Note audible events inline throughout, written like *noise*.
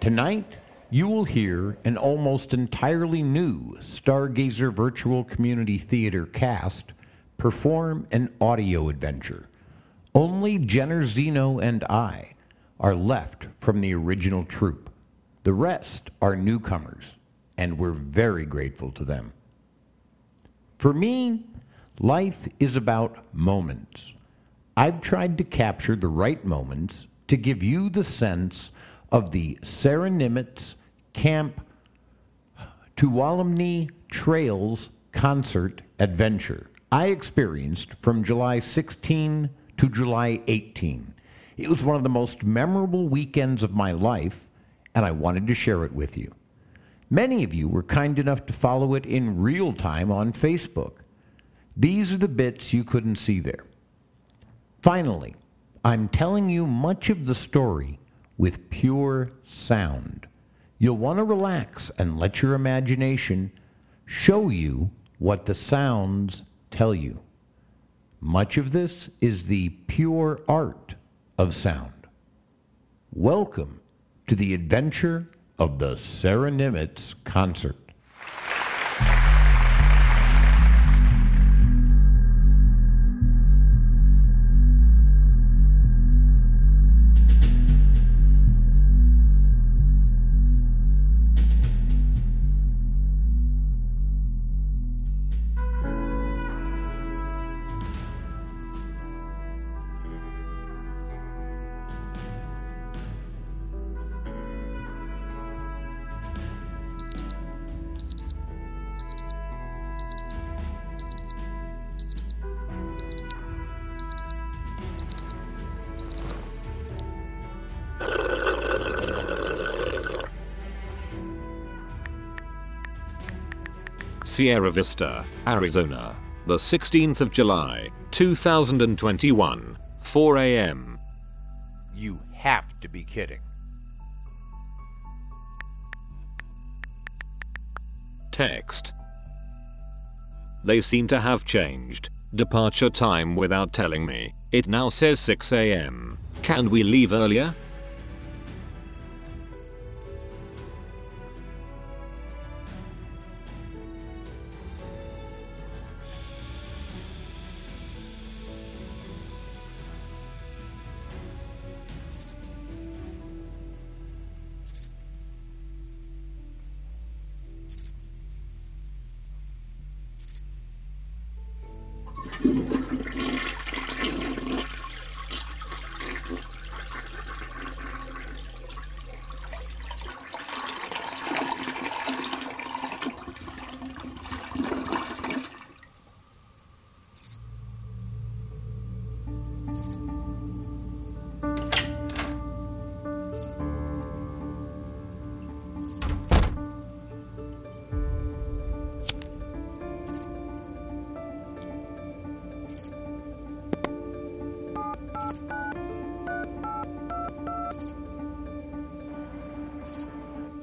Tonight, you will hear an almost entirely new Stargazer Virtual Community Theater cast perform an audio adventure. Only Jenner Zeno and I are left from the original troupe. The rest are newcomers, and we're very grateful to them. For me, life is about moments. I've tried to capture the right moments to give you the sense of the Sarah Camp Tuolumne Trails concert adventure I experienced from July 16 to July 18. It was one of the most memorable weekends of my life, and I wanted to share it with you. Many of you were kind enough to follow it in real time on Facebook. These are the bits you couldn't see there. Finally, I'm telling you much of the story with pure sound. You'll want to relax and let your imagination show you what the sounds tell you. Much of this is the pure art of sound. Welcome to the adventure of the Sara Niemietz concert. Sierra Vista, Arizona. The 16th of July, 2021, 4 a.m. You have to be kidding. Text. They seem to have changed. Departure time without telling me. It now says 6 a.m. Can we leave earlier?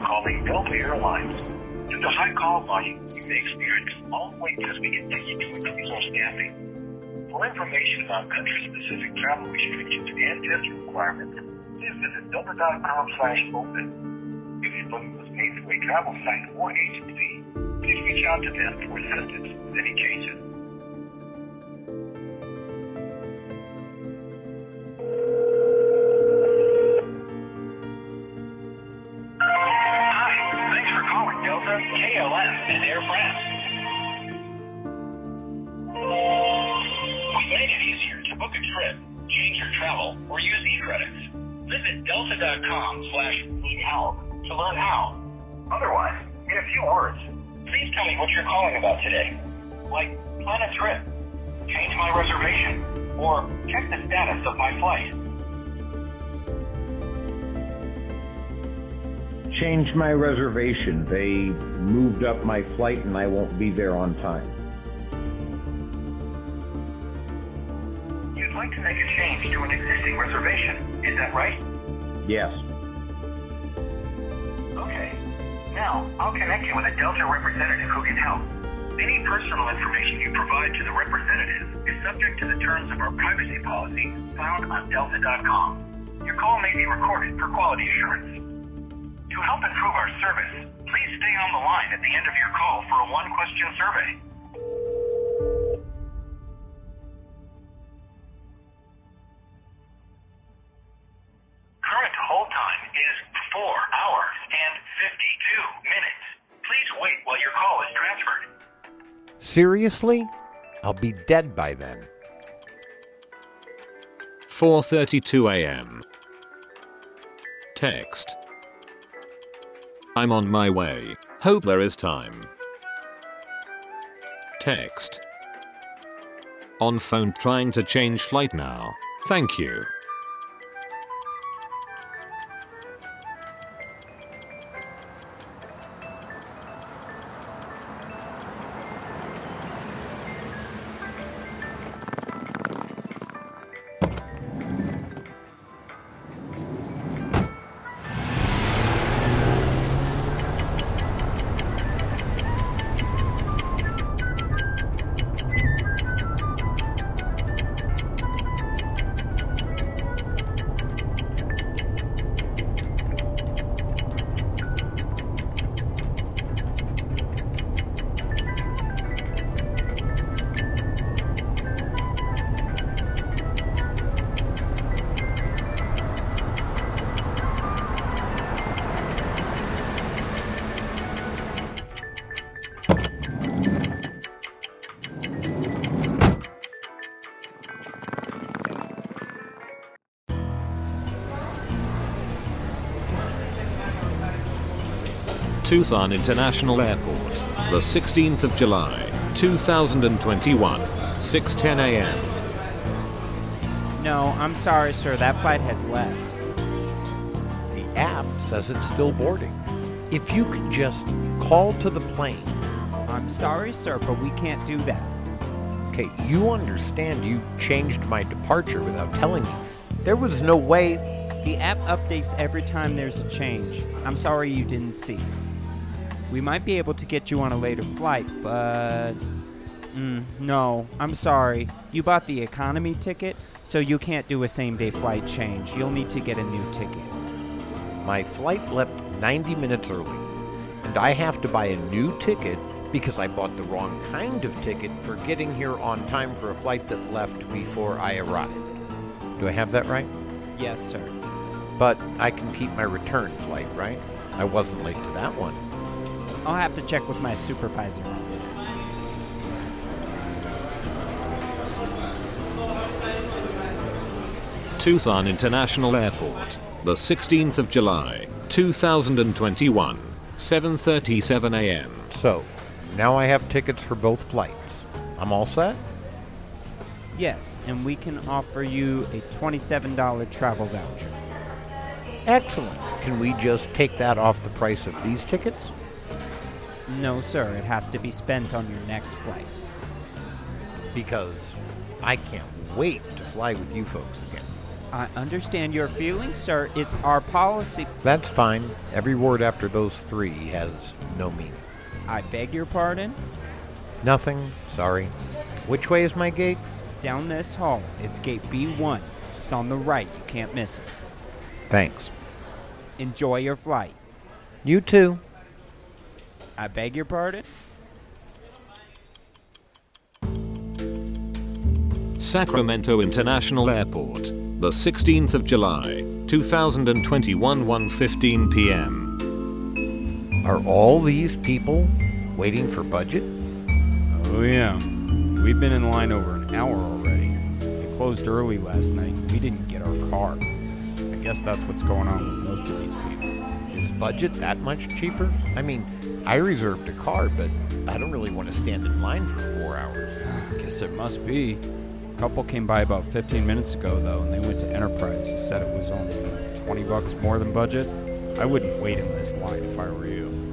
Calling Delta Airlines. Due to high call volume, you may experience long wait as we continue to increase our staffing. For information about country-specific travel restrictions and testing requirements, please visit delta.com slash open. If your booking was made through a travel site or agency, please reach out to them for assistance with any changes. You're calling about today. Like, plan a trip, change my reservation, or check the status of my flight. Change my reservation. They moved up my flight and I won't be there on time. You'd like to make a change to an existing reservation, is that right? Yes. Now, I'll connect you with a Delta representative who can help. Any personal information you provide to the representative is subject to the terms of our privacy policy found on delta.com. Your call may be recorded for quality assurance. To help improve our service, please stay on the line at the end of your call for a one question survey. Seriously? I'll be dead by then. 4:32 a.m. Text. I'm on my way. Hope there is time. Text. On phone trying to change flight now. Thank you. Tucson International Airport, the 16th of July, 2021, 6:10 a.m. No, I'm sorry, sir. That flight has left. The app says it's still boarding. If you could just call to the plane. I'm sorry, sir, but we can't do that. Okay, you understand you changed my departure without telling me. There was no way. The app updates every time there's a change. I'm sorry you didn't see. We might be able to get you on a later flight, but. Mm, no, I'm sorry. You bought the economy ticket, so you can't do a same day flight change. You'll need to get a new ticket. My flight left 90 minutes early, and I have to buy a new ticket because I bought the wrong kind of ticket for getting here on time for a flight that left before I arrived. Do I have that right? Yes, sir. But I can keep my return flight, right? I wasn't late to that one. I'll have to check with my supervisor. Tucson International Airport, the 16th of July, 2021, 7:37 a.m. So, now I have tickets for both flights. I'm all set? Yes, and we can offer you a $27 travel voucher. Excellent. Can we just take that off the price of these tickets? No, sir. It has to be spent on your next flight. Because I can't wait to fly with you folks again. I understand your feelings, sir. It's our policy. That's fine. Every word after those three has no meaning. I beg your pardon? Nothing. Sorry. Which way is my gate? Down this hall. It's gate B1. It's on the right. You can't miss it. Thanks. Enjoy your flight. You too. I beg your pardon? Sacramento International Airport, the 16th of July, 2021 1:15 p.m. Are all these people waiting for budget? Oh, yeah. We've been in line over an hour already. They closed early last night. We didn't get our car. I guess that's what's going on with most of these people. Is budget that much cheaper? I mean, I reserved a car, but I don't really want to stand in line for four hours. *sighs* I guess it must be. A couple came by about 15 minutes ago, though, and they went to Enterprise. Said it was only 20 bucks more than budget. I wouldn't wait in this line if I were you.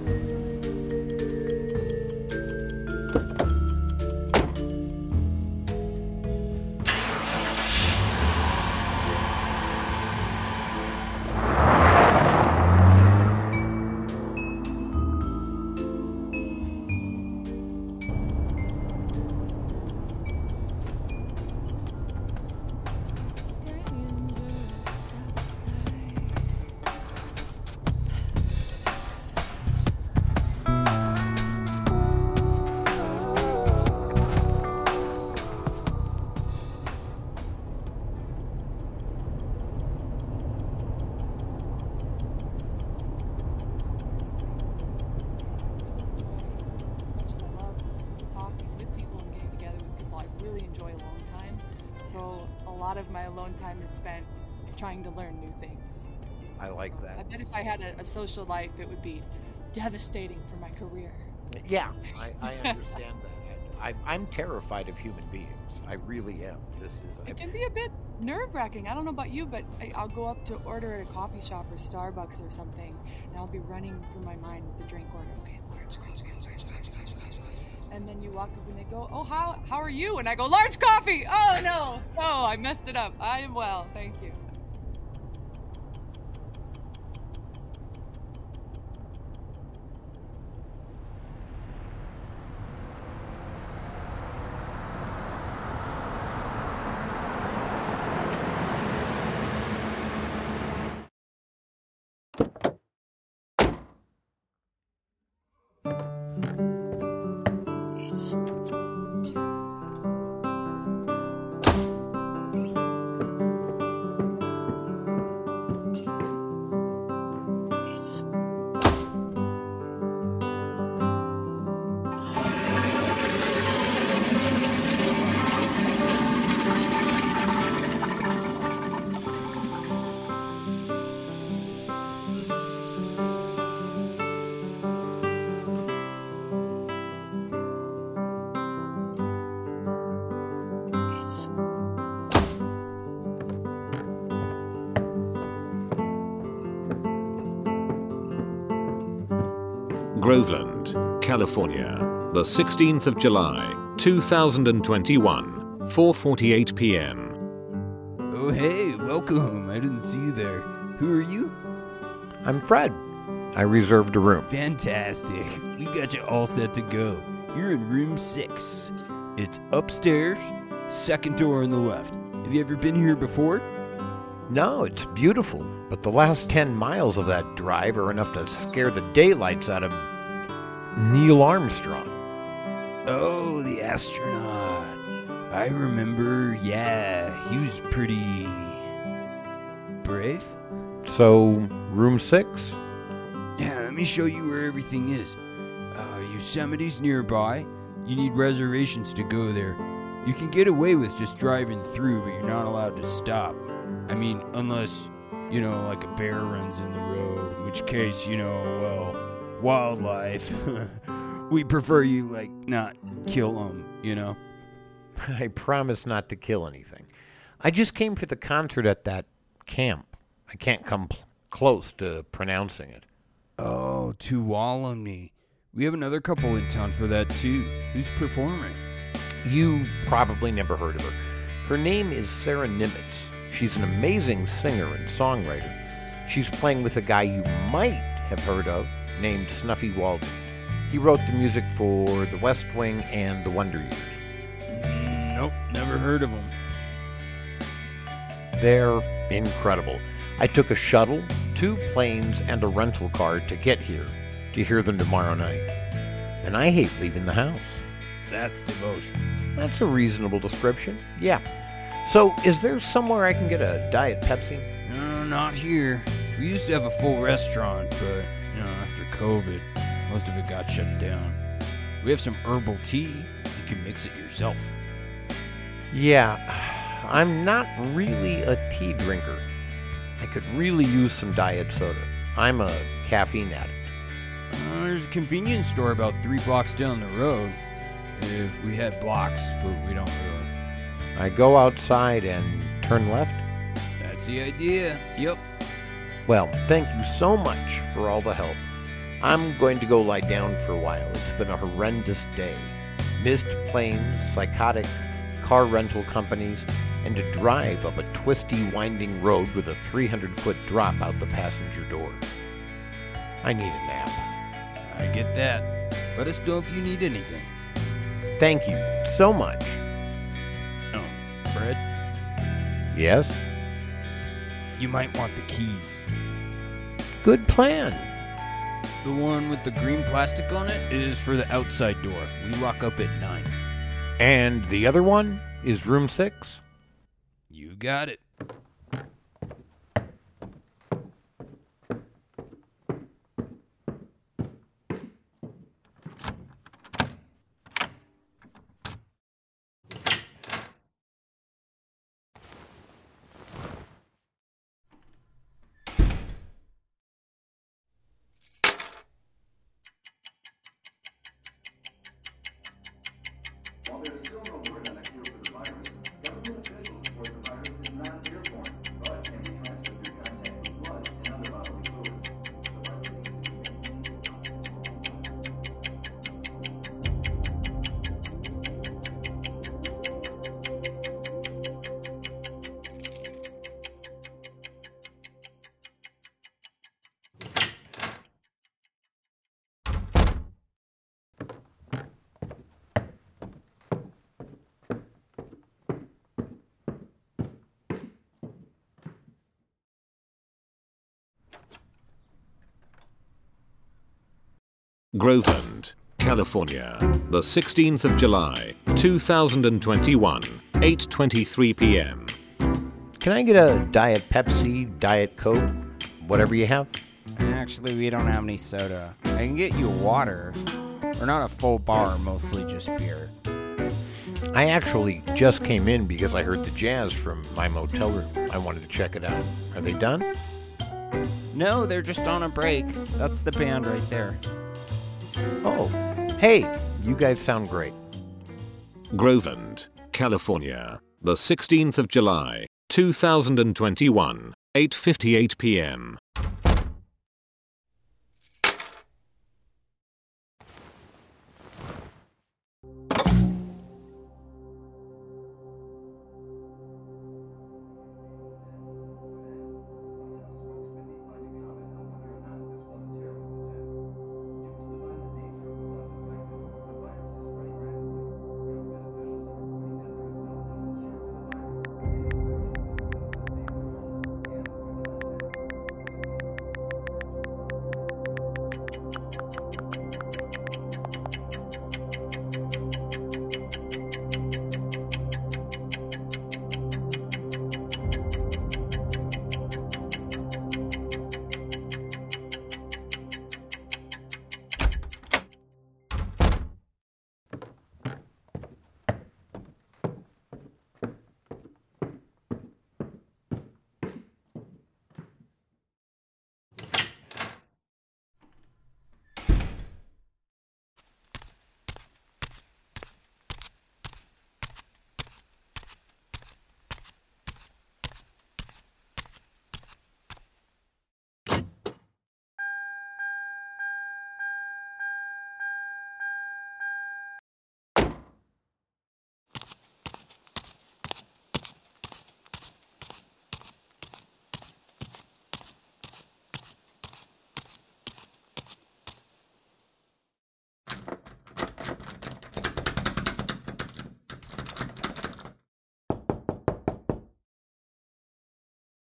Like So I that. bet if I had a, a social life, it would be devastating for my career. Yeah, I, *laughs* I understand that. I, I'm terrified of human beings. I really am. This is. It can be a bit nerve wracking. I don't know about you, but I, I'll go up to order at a coffee shop or Starbucks or something, and I'll be running through my mind with the drink order. Okay, large coffee. And then you walk up and they go, "Oh, how how are you?" And I go, "Large coffee." Oh no, oh I messed it up. I am well, thank you. California, the 16th of July, 2021, 4:48 p.m. Oh, hey, welcome. I didn't see you there. Who are you? I'm Fred. I reserved a room. Fantastic. We got you all set to go. You're in room six. It's upstairs, second door on the left. Have you ever been here before? No, it's beautiful, but the last 10 miles of that drive are enough to scare the daylights out of Neil Armstrong. Oh, the astronaut. I remember, yeah, he was pretty. brave? So, room 6? Yeah, let me show you where everything is. Uh, Yosemite's nearby. You need reservations to go there. You can get away with just driving through, but you're not allowed to stop. I mean, unless, you know, like a bear runs in the road, in which case, you know, well, wildlife. *laughs* we prefer you, like, not kill them, you know? *laughs* I promise not to kill anything. I just came for the concert at that camp. I can't come pl- close to pronouncing it. Oh, Tuolumne. We have another couple in town for that, too. Who's performing? You probably never heard of her. Her name is Sara Niemietz. She's an amazing singer and songwriter. She's playing with a guy you might have heard of named Snuffy Walden. He wrote the music for The West Wing and The Wonder Years. Mm, nope, never heard of them. They're incredible. I took a shuttle, two planes, and a rental car to get here to hear them tomorrow night. And I hate leaving the house. That's devotion. That's a reasonable description. Yeah. So, is there somewhere I can get a Diet Pepsi? No, not here. We used to have a full restaurant, but, you know, after COVID, most of it got shut down. We have some herbal tea. You can mix it yourself. Yeah, *sighs* I'm not really a tea drinker. I could really use some diet soda. I'm a caffeine addict. Uh, there's a convenience store about three blocks down the road. If we had blocks, but we don't really. I go outside and turn left. That's the idea. Yep. Well, thank you so much for all the help. I'm going to go lie down for a while. It's been a horrendous day. Missed planes, psychotic car rental companies, and a drive up a twisty, winding road with a 300 foot drop out the passenger door. I need a nap. I get that. Let us know if you need anything. Thank you so much. Oh, Fred, Yes? you might want the keys. Good plan. The one with the green plastic on it is for the outside door. We lock up at 9. And the other one is room six? You got it. Groveland, California, the 16th of July, 2021, 8:23 p.m. Can I get a Diet Pepsi, Diet Coke, whatever you have? Actually, we don't have any soda. I can get you water. Or not a full bar, mostly just beer. I actually just came in because I heard the jazz from my motel room. I wanted to check it out. Are they done? No, they're just on a break. That's the band right there. Oh, hey, you guys sound great. Groveland, California, the 16th of July, 2021, 8:58 p.m.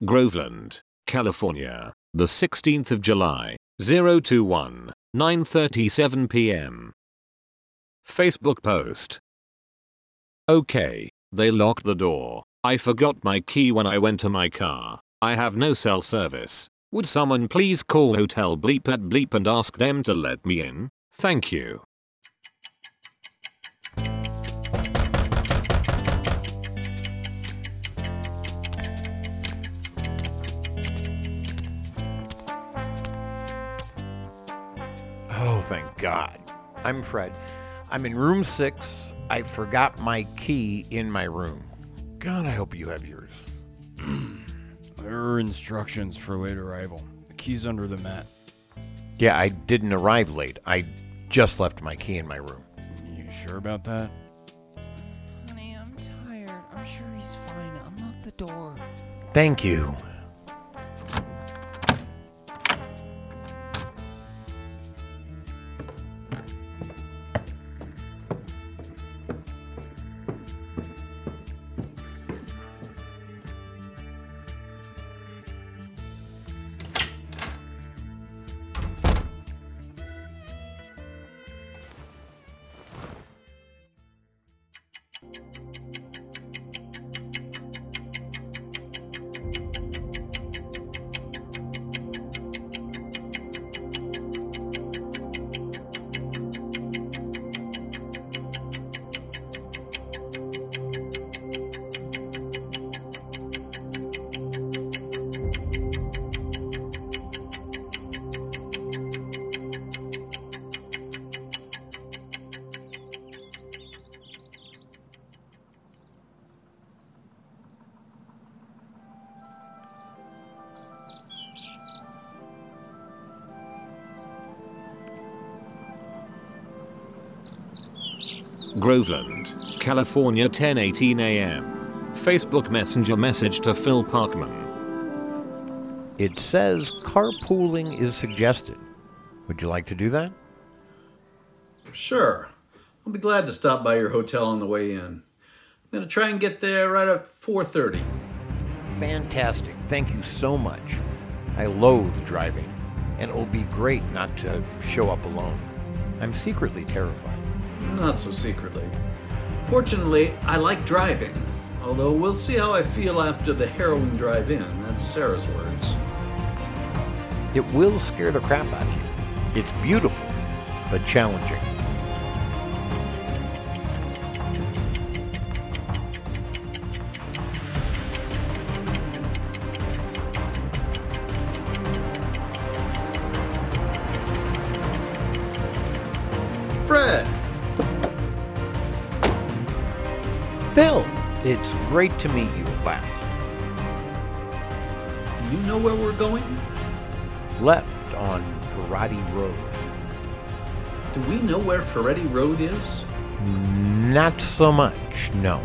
Groveland, California, the 16th of July, 021, 9:37 p.m. Facebook post. Okay, they locked the door. I forgot my key when I went to my car. I have no cell service. Would someone please call Hotel Bleep at Bleep and ask them to let me in? Thank you. Thank God. I'm Fred. I'm in room six. I forgot my key in my room. God, I hope you have yours. *clears throat* There are instructions for late arrival. The key's under the mat. Yeah, I didn't arrive late. I just left my key in my room. You sure about that? Honey, I'm tired. I'm sure he's fine. Unlock the door. Thank you. California 10:18 a.m. Facebook Messenger message to Phil Parkman. It says carpooling is suggested. Would you like to do that? Sure. I'll be glad to stop by your hotel on the way in. I'm going to try and get there right at 4:30. Fantastic. Thank you so much. I loathe driving, and it will be great not to show up alone. I'm secretly terrified. Not so secretly. Fortunately, I like driving. Although we'll see how I feel after the harrowing drive in. That's Sara's words. It will scare the crap out of you. It's beautiful, but challenging. Great to meet you at last. Do you know where we're going? Left on Ferretti Road. Do we know where Ferretti Road is? Not so much, no.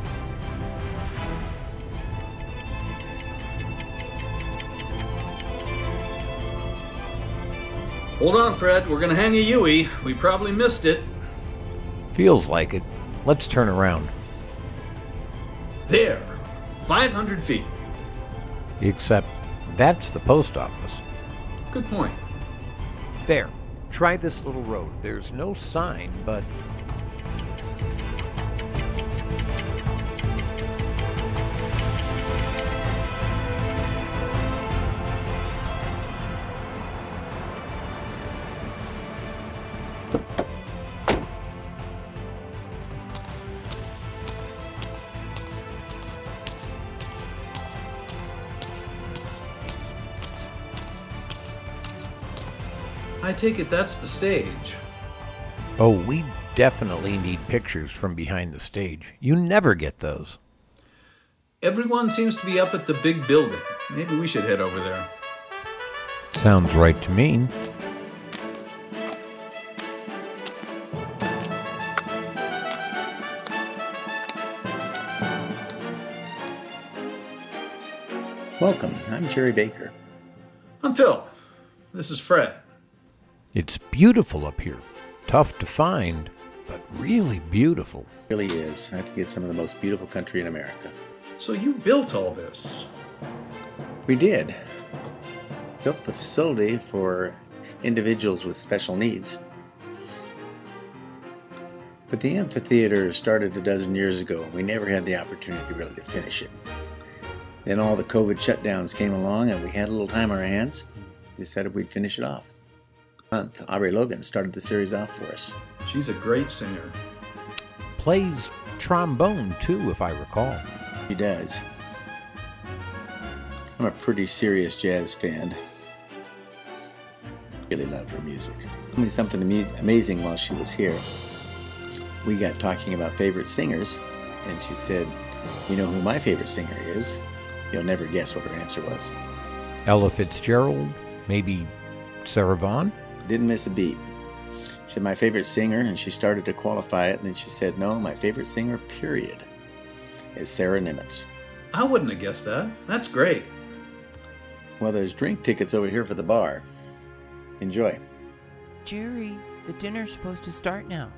Hold on, Fred. We're gonna hang a Yui. We probably missed it. Feels like it. Let's turn around. There. 500 feet. Except that's the post office. Good point. There. Try this little road. There's no sign, but take it that's the stage. oh, we definitely need pictures from behind the stage. You never get those. Everyone seems to be up at the big building. Maybe we should head over there. Sounds right to me. Welcome. I'm Jerry Baker. I'm Phil. This is Fred. It's beautiful up here. Tough to find, but really beautiful. It really is. I think it's some of the most beautiful country in America. So you built all this. We did. Built the facility for individuals with special needs. But the amphitheater started a dozen years ago. We never had the opportunity really to finish it. Then all the COVID shutdowns came along and we had a little time on our hands. Decided we'd finish it off. Month, Aubrey Logan started the series off for us. She's a great singer. Plays trombone, too, if I recall. She does. I'm a pretty serious jazz fan. Really love her music. Told me something amu- amazing while she was here. We got talking about favorite singers, and she said, "You know who my favorite singer is?" You'll never guess what her answer was. Ella Fitzgerald, maybe Sarah Vaughan? Didn't miss a beat. She said, "My favorite singer," and she started to qualify it, and then she said, "No, my favorite singer, period, is Sara Niemietz." I wouldn't have guessed that. That's great. Well, there's drink tickets over here for the bar. Enjoy. Jerry, the dinner's supposed to start now.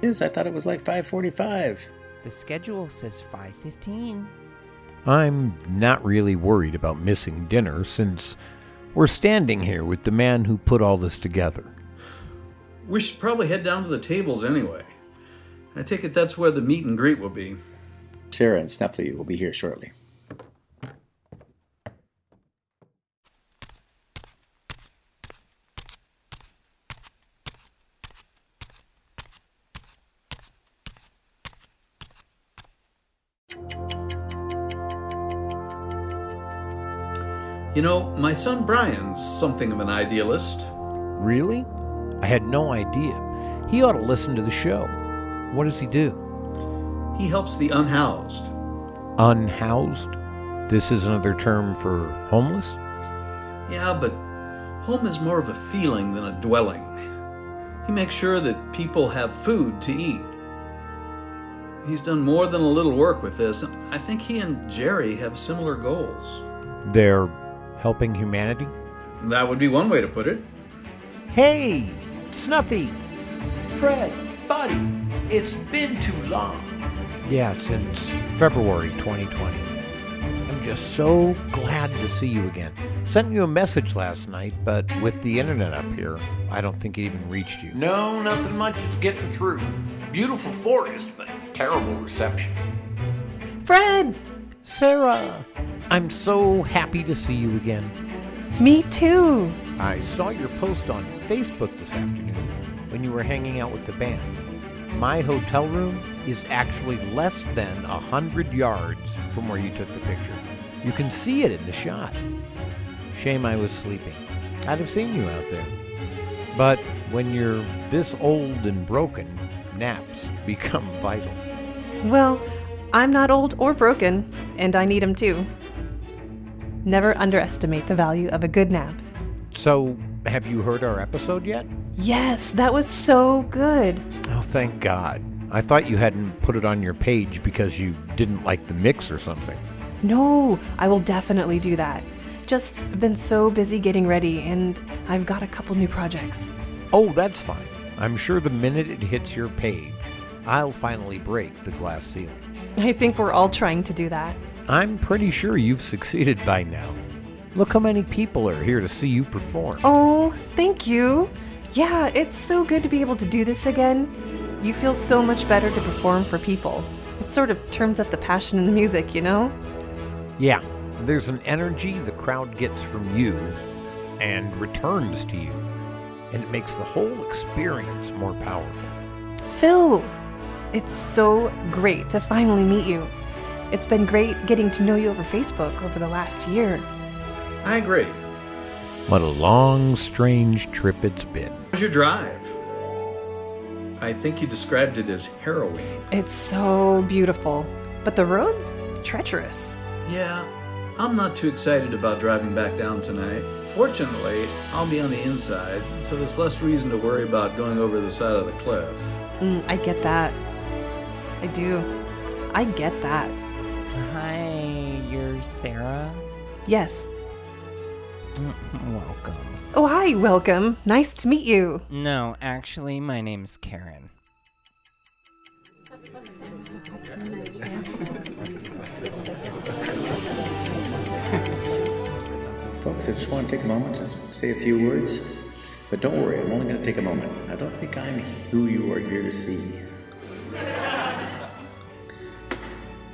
Yes, I thought it was like 5:45. The schedule says 5:15. I'm not really worried about missing dinner since we're standing here with the man who put all this together. We should probably head down to the tables anyway. I take it that's where the meet and greet will be. Sara and Snuffy will be here shortly. You know, my son Brian's something of an idealist. Really? I had no idea. He ought to listen to the show. What does he do? He helps the unhoused. Unhoused? This is another term for homeless? Yeah, but home is more of a feeling than a dwelling. He makes sure that people have food to eat. He's done more than a little work with this, and I think he and Jerry have similar goals. They're helping humanity? That would be one way to put it. Hey, Snuffy! Fred, buddy, it's been too long. Yeah, since February 2020. I'm just so glad to see you again. Sent you a message last night, but with the internet up here, I don't think it even reached you. No, nothing much is getting through. Beautiful forest, but terrible reception. Fred! Sara, I'm so happy to see you again. Me too. I saw your post on Facebook this afternoon when you were hanging out with the band. My hotel room is actually less than a hundred yards from where you took the picture. You can see it in the shot. Shame I was sleeping. I'd have seen you out there. But when you're this old and broken, naps *laughs* become vital. Well, I'm not old or broken, and I need need 'em too. Never underestimate the value of a good nap. So, have you heard our episode yet? Yes, that was so good. Oh, thank God. I thought you hadn't put it on your page because you didn't like the mix or something. No, I will definitely do that. Just been so busy getting ready, and I've got a couple new projects. Oh, that's fine. I'm sure the minute it hits your page, I'll finally break the glass ceiling. I think we're all trying to do that. I'm pretty sure you've succeeded by now. Look how many people are here to see you perform. Oh, thank you. Yeah, it's so good to be able to do this again. You feel so much better to perform for people. It sort of turns up the passion in the music, you know? Yeah, there's an energy the crowd gets from you and returns to you, and it makes the whole experience more powerful. Phil, it's so great to finally meet you. It's been great getting to know you over Facebook over the last year. I agree. What a long, strange trip it's been. How's your drive? I think you described it as harrowing. It's so beautiful, but the road's treacherous. Yeah, I'm not too excited about driving back down tonight. Fortunately, I'll be on the inside, so there's less reason to worry about going over the side of the cliff. Mm, I get that. I do. I get that. Hi, you're Sara. Yes. Mm, welcome. Oh, hi, welcome. Nice to meet you. No, actually, my name's Karen. Folks, I just want to take a moment to say a few words. But don't worry, I'm only going to take a moment. I don't think I'm who you are here to see.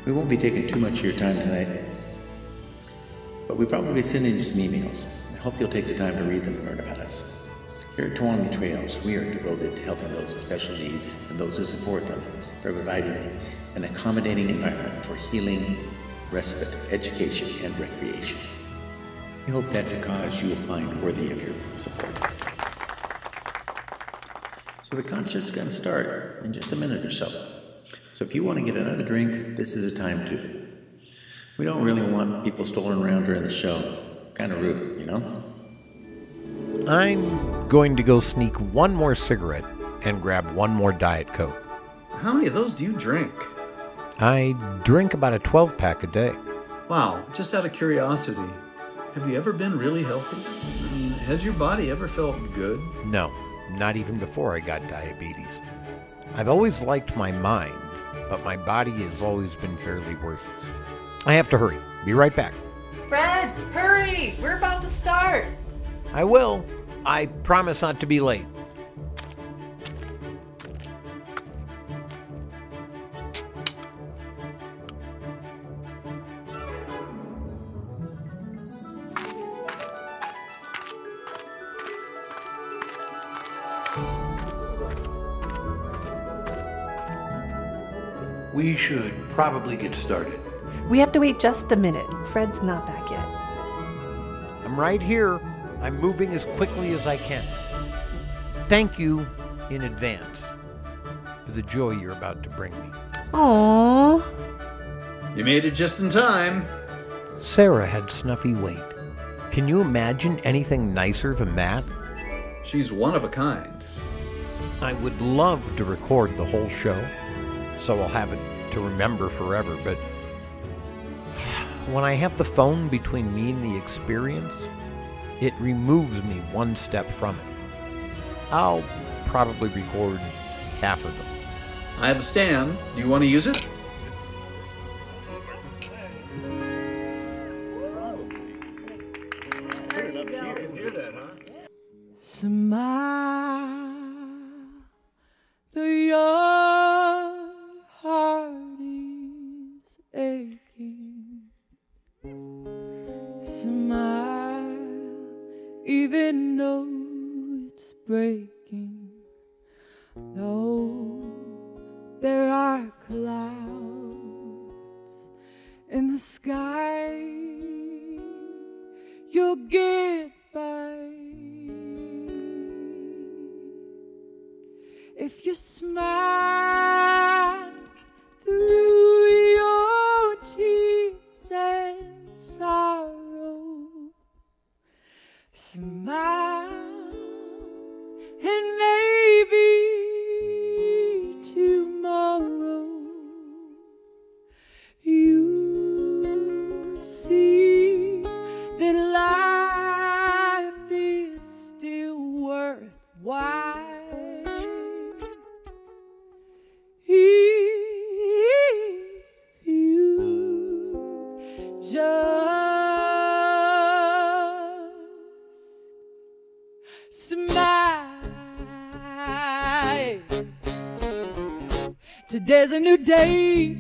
We won't be taking too much of your time tonight, but we probably be sending you some emails. I hope you'll take the time to read them and learn about us. Here at Tuolumne Trails, we are devoted to helping those with special needs and those who support them by providing an accommodating environment for healing, respite, education, and recreation. We hope that's a cause you will find worthy of your support. So the concert's going to start in just a minute or so. So if you want to get another drink, this is a time to. We don't really want people strolling around during the show. Kind of rude, you know? I'm going to go sneak one more cigarette and grab one more Diet Coke. How many of those do you drink? I drink about a 12 pack a day. Wow, just out of curiosity, have you ever been really healthy? I mean, has your body ever felt good? No, not even before I got diabetes. I've always liked my mind, but my body has always been fairly worthless. I have to hurry. Be right back. Fred, hurry! We're about to start. I will. I promise not to be late. We should probably get started. We have to wait just a minute. Fred's not back yet. I'm right here. I'm moving as quickly as I can. Thank you in advance for the joy you're about to bring me. Aww. You made it just in time. Sara had snuffy weight. Can you imagine anything nicer than that? She's one of a kind. I would love to record the whole show, so I'll have it to remember forever, but when I have the phone between me and the experience, it removes me one step from it. I'll probably record half of them. I have a stand. Do you want to use it? Smile day,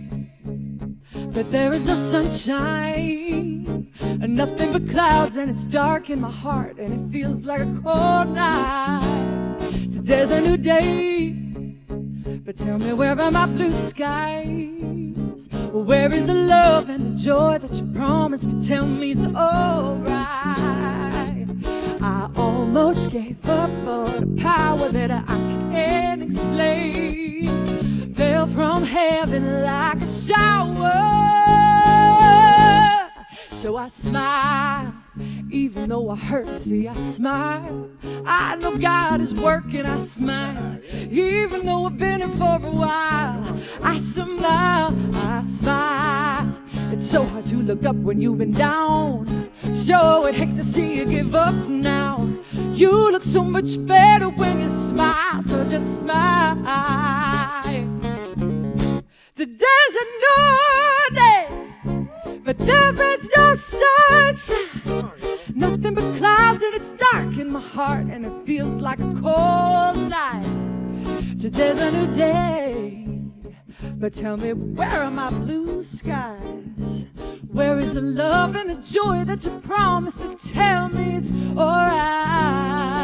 but there is no sunshine. And nothing but clouds, and it's dark in my heart, and it feels like a cold night. Today's a new day, but tell me where are my blue skies? Where is the love and the joy that you promised me? Tell me it's alright. I almost gave up for the power that I can't explain. Fell from heaven like a shower. So I smile, even though I hurt. See, I smile. I know God is working. I smile, even though I've been here for a while. I smile, I smile. It's so hard to look up when you've been down. Sure, I'd hate to see you give up now. You look so much better when you smile, so just smile. Today's a new day, but there is no sunshine. Nothing but clouds, and it's dark in my heart, and it feels like a cold night. Today's a new day, but tell me, where are my blue skies? Where is the love and the joy that you promised to tell me it's alright?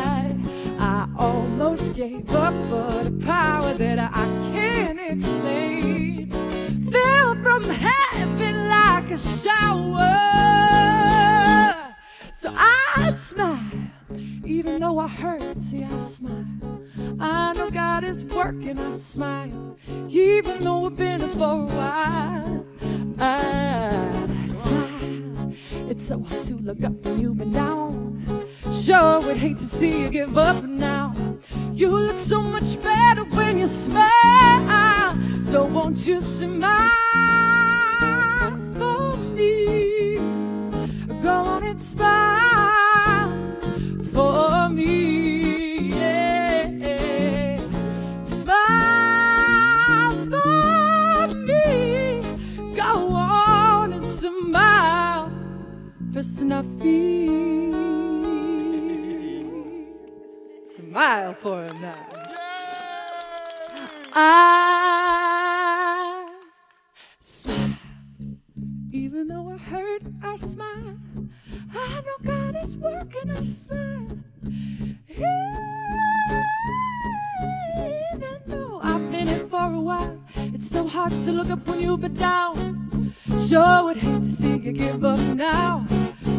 Almost gave up for the power that I can't explain. Fell from heaven like a shower. So I smile, even though I hurt. See, I smile. I know God is working. I smile, even though I've been here for a while. I smile. It's so hard to look up when you've been down. Sure we'd hate to see you give up now. You look so much better when you smile. So won't you smile for me? Go on and smile for me. Yeah. Smile for me. Go on and smile for Snuffy. Smile for him now. I smile. Even though I hurt, I smile. I know God is working, I smile. Even though I've been here for a while, it's so hard to look up when you've been down. Sure would hate to see you give up now.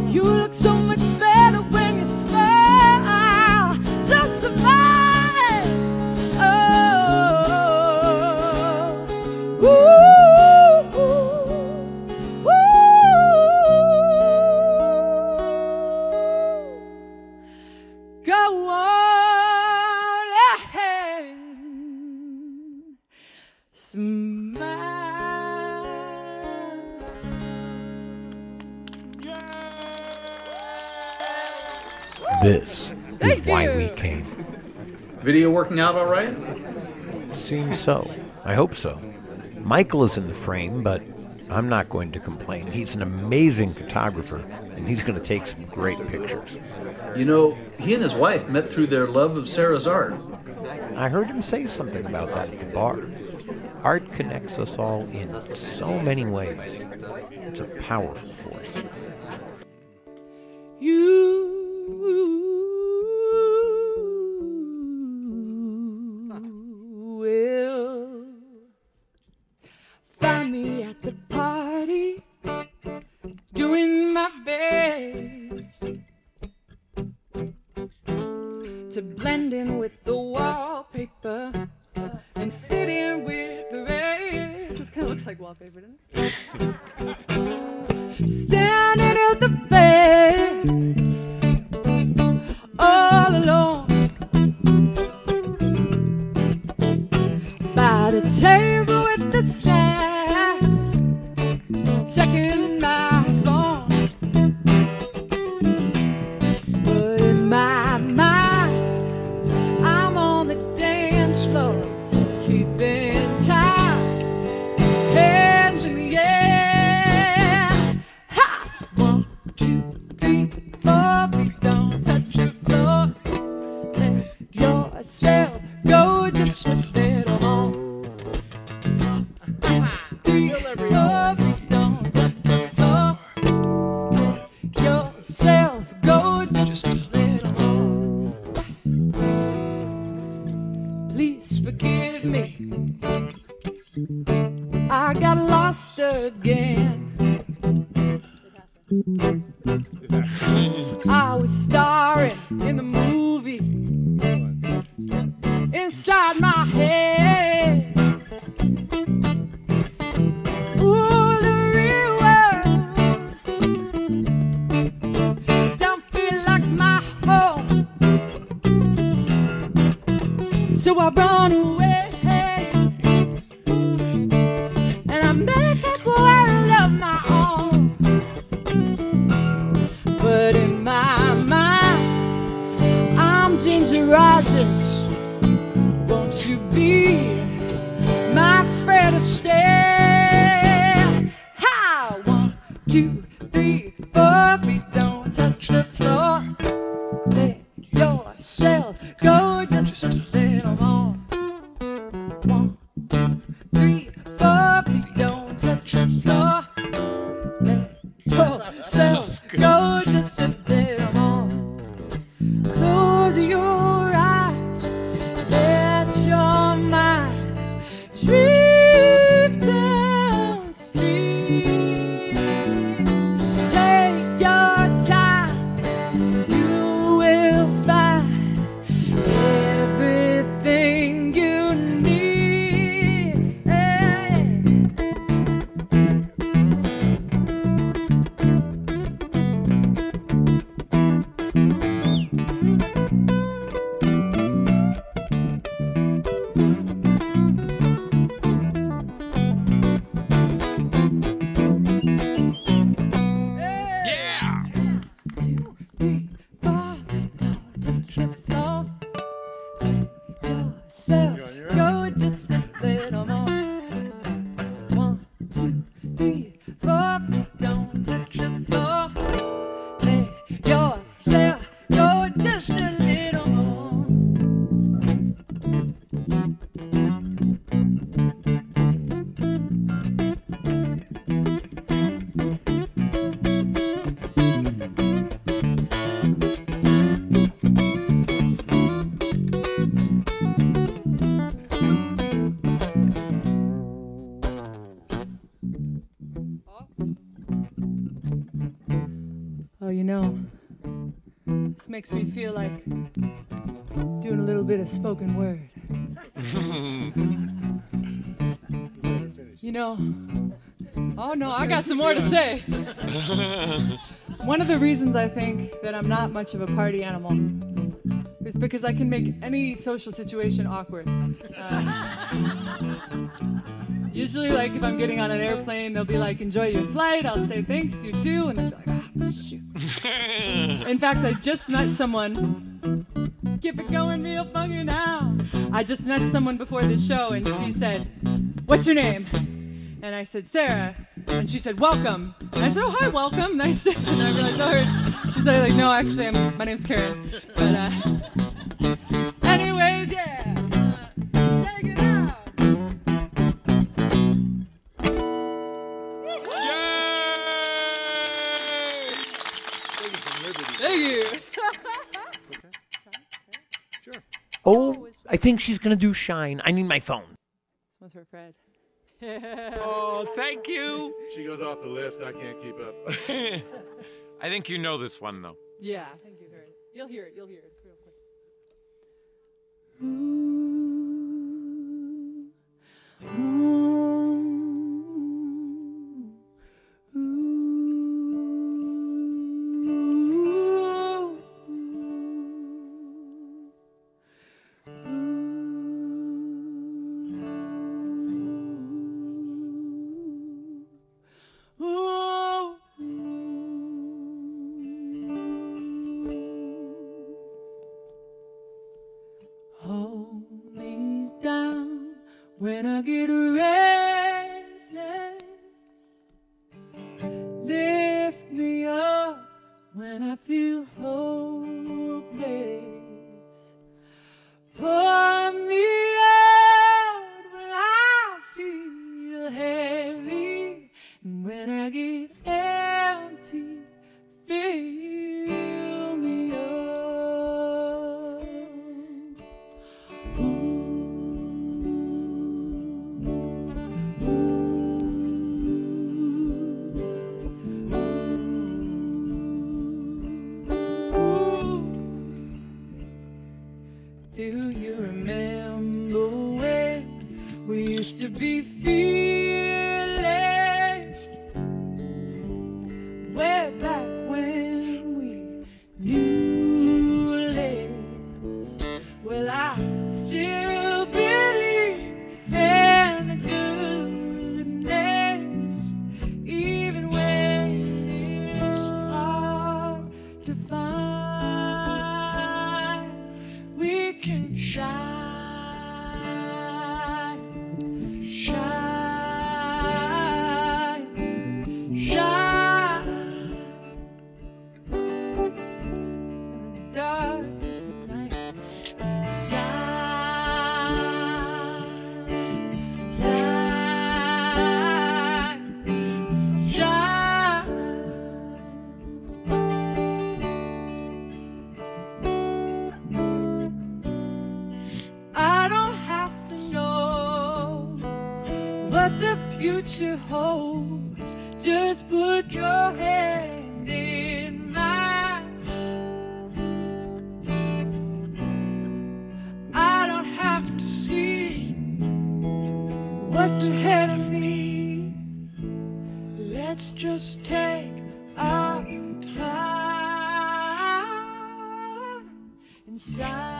You look so much better when you smile. So smile. Video working out all right? Seems so. I hope so. Michael is in the frame, but I'm not going to complain. He's an amazing photographer. and he's going to take some great pictures. You know, he and his wife met through their love of Sara's art. I heard him say something about that at the bar. Art connects us all in so many ways. It's a powerful force. You find me at the party doing my best to blend in with the wallpaper and fit in with the rest. This kind of looks like wallpaper, doesn't it? *laughs* Standing at the bed all alone. by the table the snacks, checking my phone. But in my mind, I'm on the dance floor, keeping makes me feel like doing a little bit of spoken word. You know, oh no, I got some more to say. One of the reasons I think that I'm not much of a party animal is because I can make any social situation awkward. Uh, usually, like if I'm getting on an airplane, they'll be like, "Enjoy your flight." I'll say, "Thanks, you too," and they'll be like, "Ah, Shoot. In fact, I just met someone. Keep it going real funky now. I just met someone before the show and she said, What's your name? And I said, Sara. And she said, Welcome. And I said, Oh, hi, welcome. Nice *laughs* to. And I realized, oh, her. She said, like, No, actually, I'm, my name's Karen. But, uh, Oh, I think she's gonna do shine. I need my phone. What's her Fred? *laughs* oh, thank you. She goes off the list. I can't keep up. *laughs* I think you know this one though. Yeah, thank you heard. You'll hear it. You'll hear it real quick. Ooh, ooh. 下。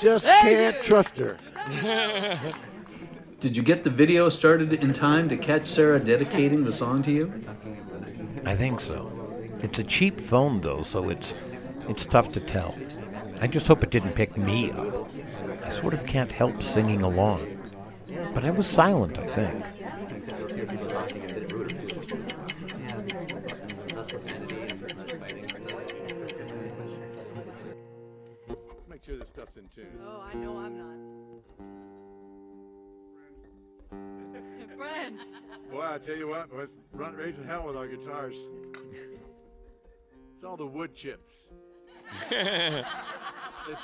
Just Thank can't you. trust her. *laughs* Did you get the video started in time to catch Sara dedicating the song to you? I think so. It's a cheap phone though, so it's it's tough to tell. I just hope it didn't pick me up. I sort of can't help singing along. But I was silent, I think. This stuff's in tune. Oh, I know I'm not. *laughs* Friends. Boy, I tell you what, we're run, raising hell with our guitars. It's all the wood chips. *laughs* they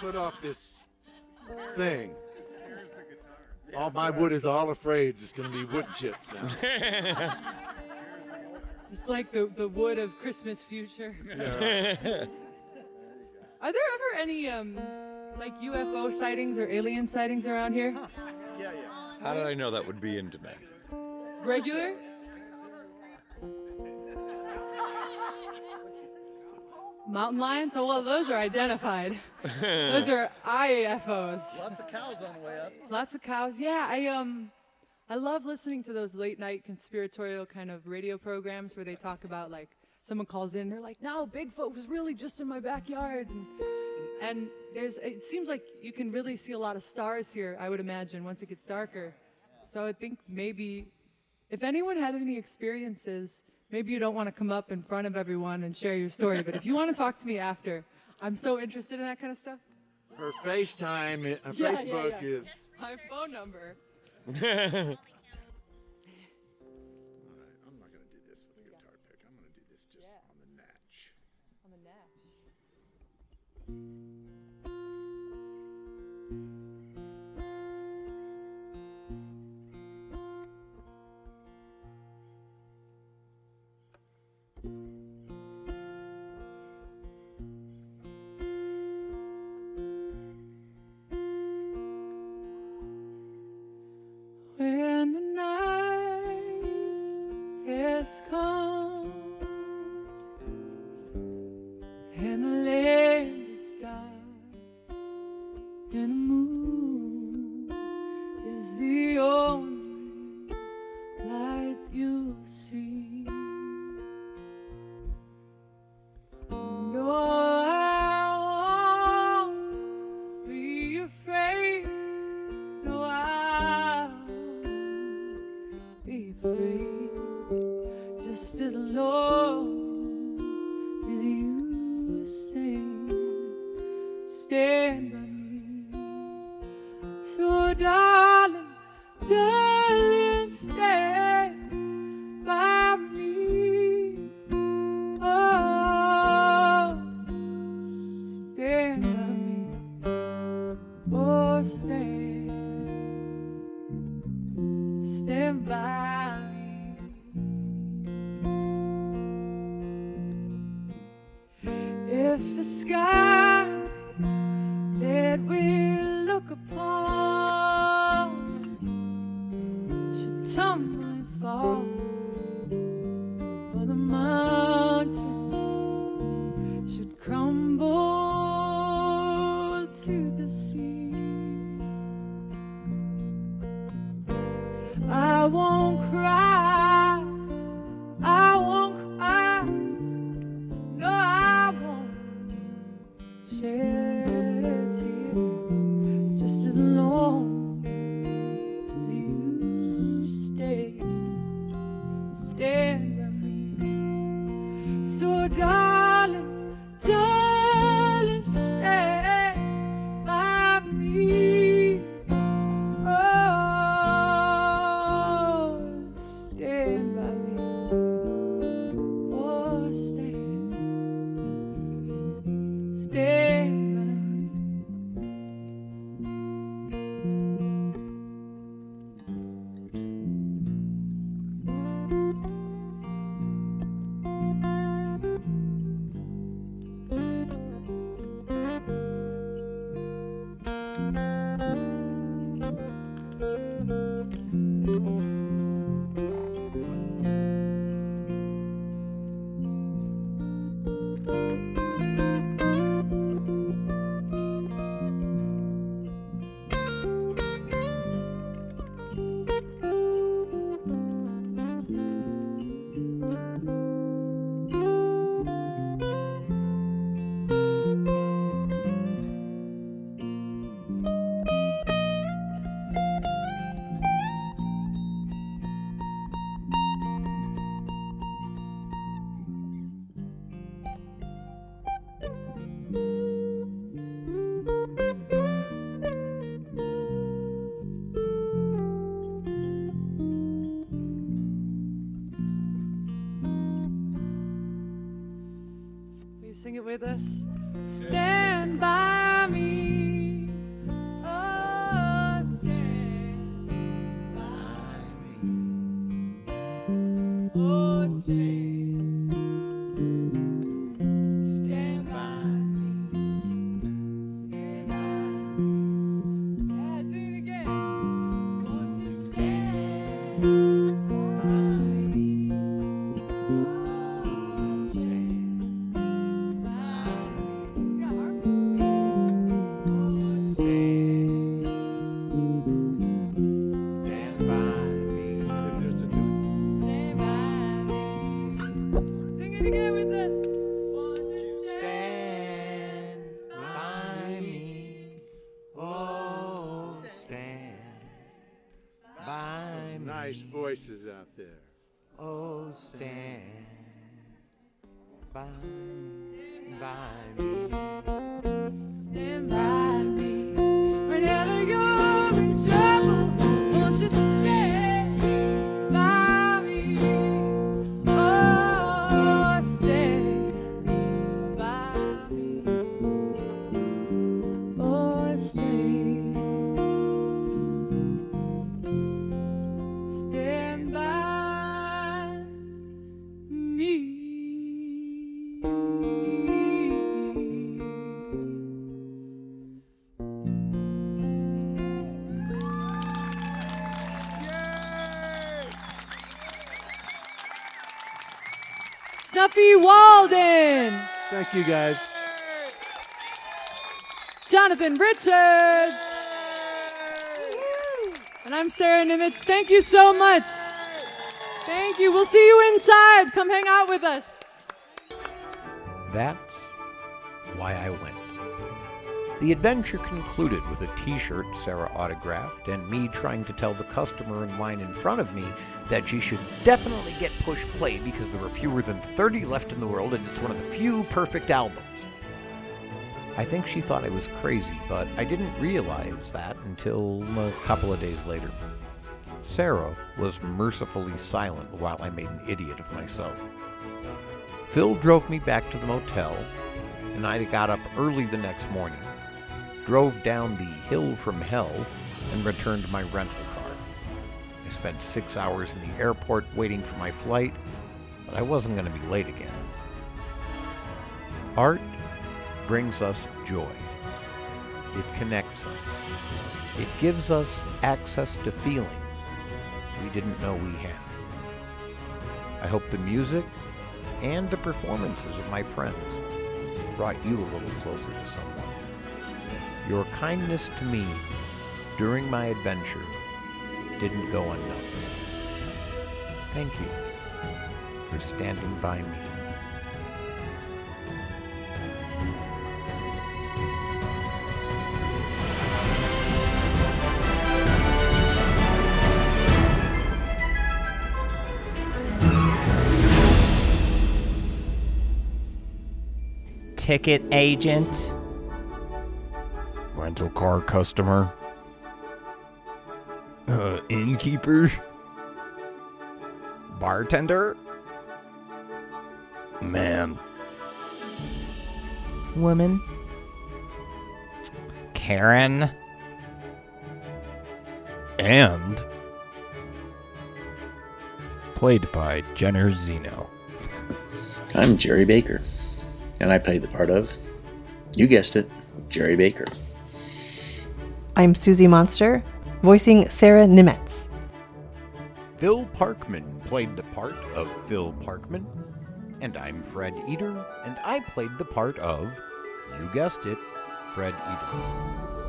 put off this thing. All my wood is all afraid it's going to be wood chips now. *laughs* It's like the, the wood of Christmas future. Yeah, Are there ever any um like UFO sightings or alien sightings around here? Huh. Yeah, yeah. How did I know that would be in me? Regular? Mountain lions? Oh well, those are identified. *laughs* those are IAFOs. Lots of cows on the way up. Lots of cows. Yeah, I um I love listening to those late night conspiratorial kind of radio programs where they talk about like someone calls in, they're like, "No, Bigfoot was really just in my backyard." And, and there's it seems like you can really see a lot of stars here, I would imagine, once it gets darker. So I think maybe if anyone had any experiences, maybe you don't want to come up in front of everyone and share your story, but if you want to talk to me after, I'm so interested in that kind of stuff. Her FaceTime, her Yeah, yeah, Facebook yeah. is. My phone number. *laughs* with us. By Thank you, guys. Jonathan Richards, and I'm Sara Niemietz. Thank you so much. Thank you. We'll see you inside. Come hang out with us. That's why I went. The adventure concluded with a t shirt Sara autographed and me trying to tell the customer in line in front of me that she should definitely get push play because there were fewer than 30 left in the world and it's one of the few perfect albums. I think she thought I was crazy, but I didn't realize that until a couple of days later. Sara was mercifully silent while I made an idiot of myself. Phil drove me back to the motel, and I got up early the next morning, drove down the hill from hell, and returned my rental car. I spent six hours in the airport waiting for my flight, but I wasn't going to be late again. Art brings us joy. It connects us. It gives us access to feelings we didn't know we had. I hope the music and the performances of my friends brought you a little closer to someone. Your kindness to me during my adventure didn't go unnoticed. Thank you for standing by me. Ticket agent. Rental car customer. Uh, innkeeper. Bartender. Man. Woman. Karen. And. Played by Jenner Zeno. I'm Jerry Baker, and I played the part of, you guessed it, Jerry Baker. I'm Susie Monster, voicing Sara Niemietz. Phil Parkman played the part of Phil Parkman. And I'm Fred Eater, and I played the part of, you guessed it, Fred Eater.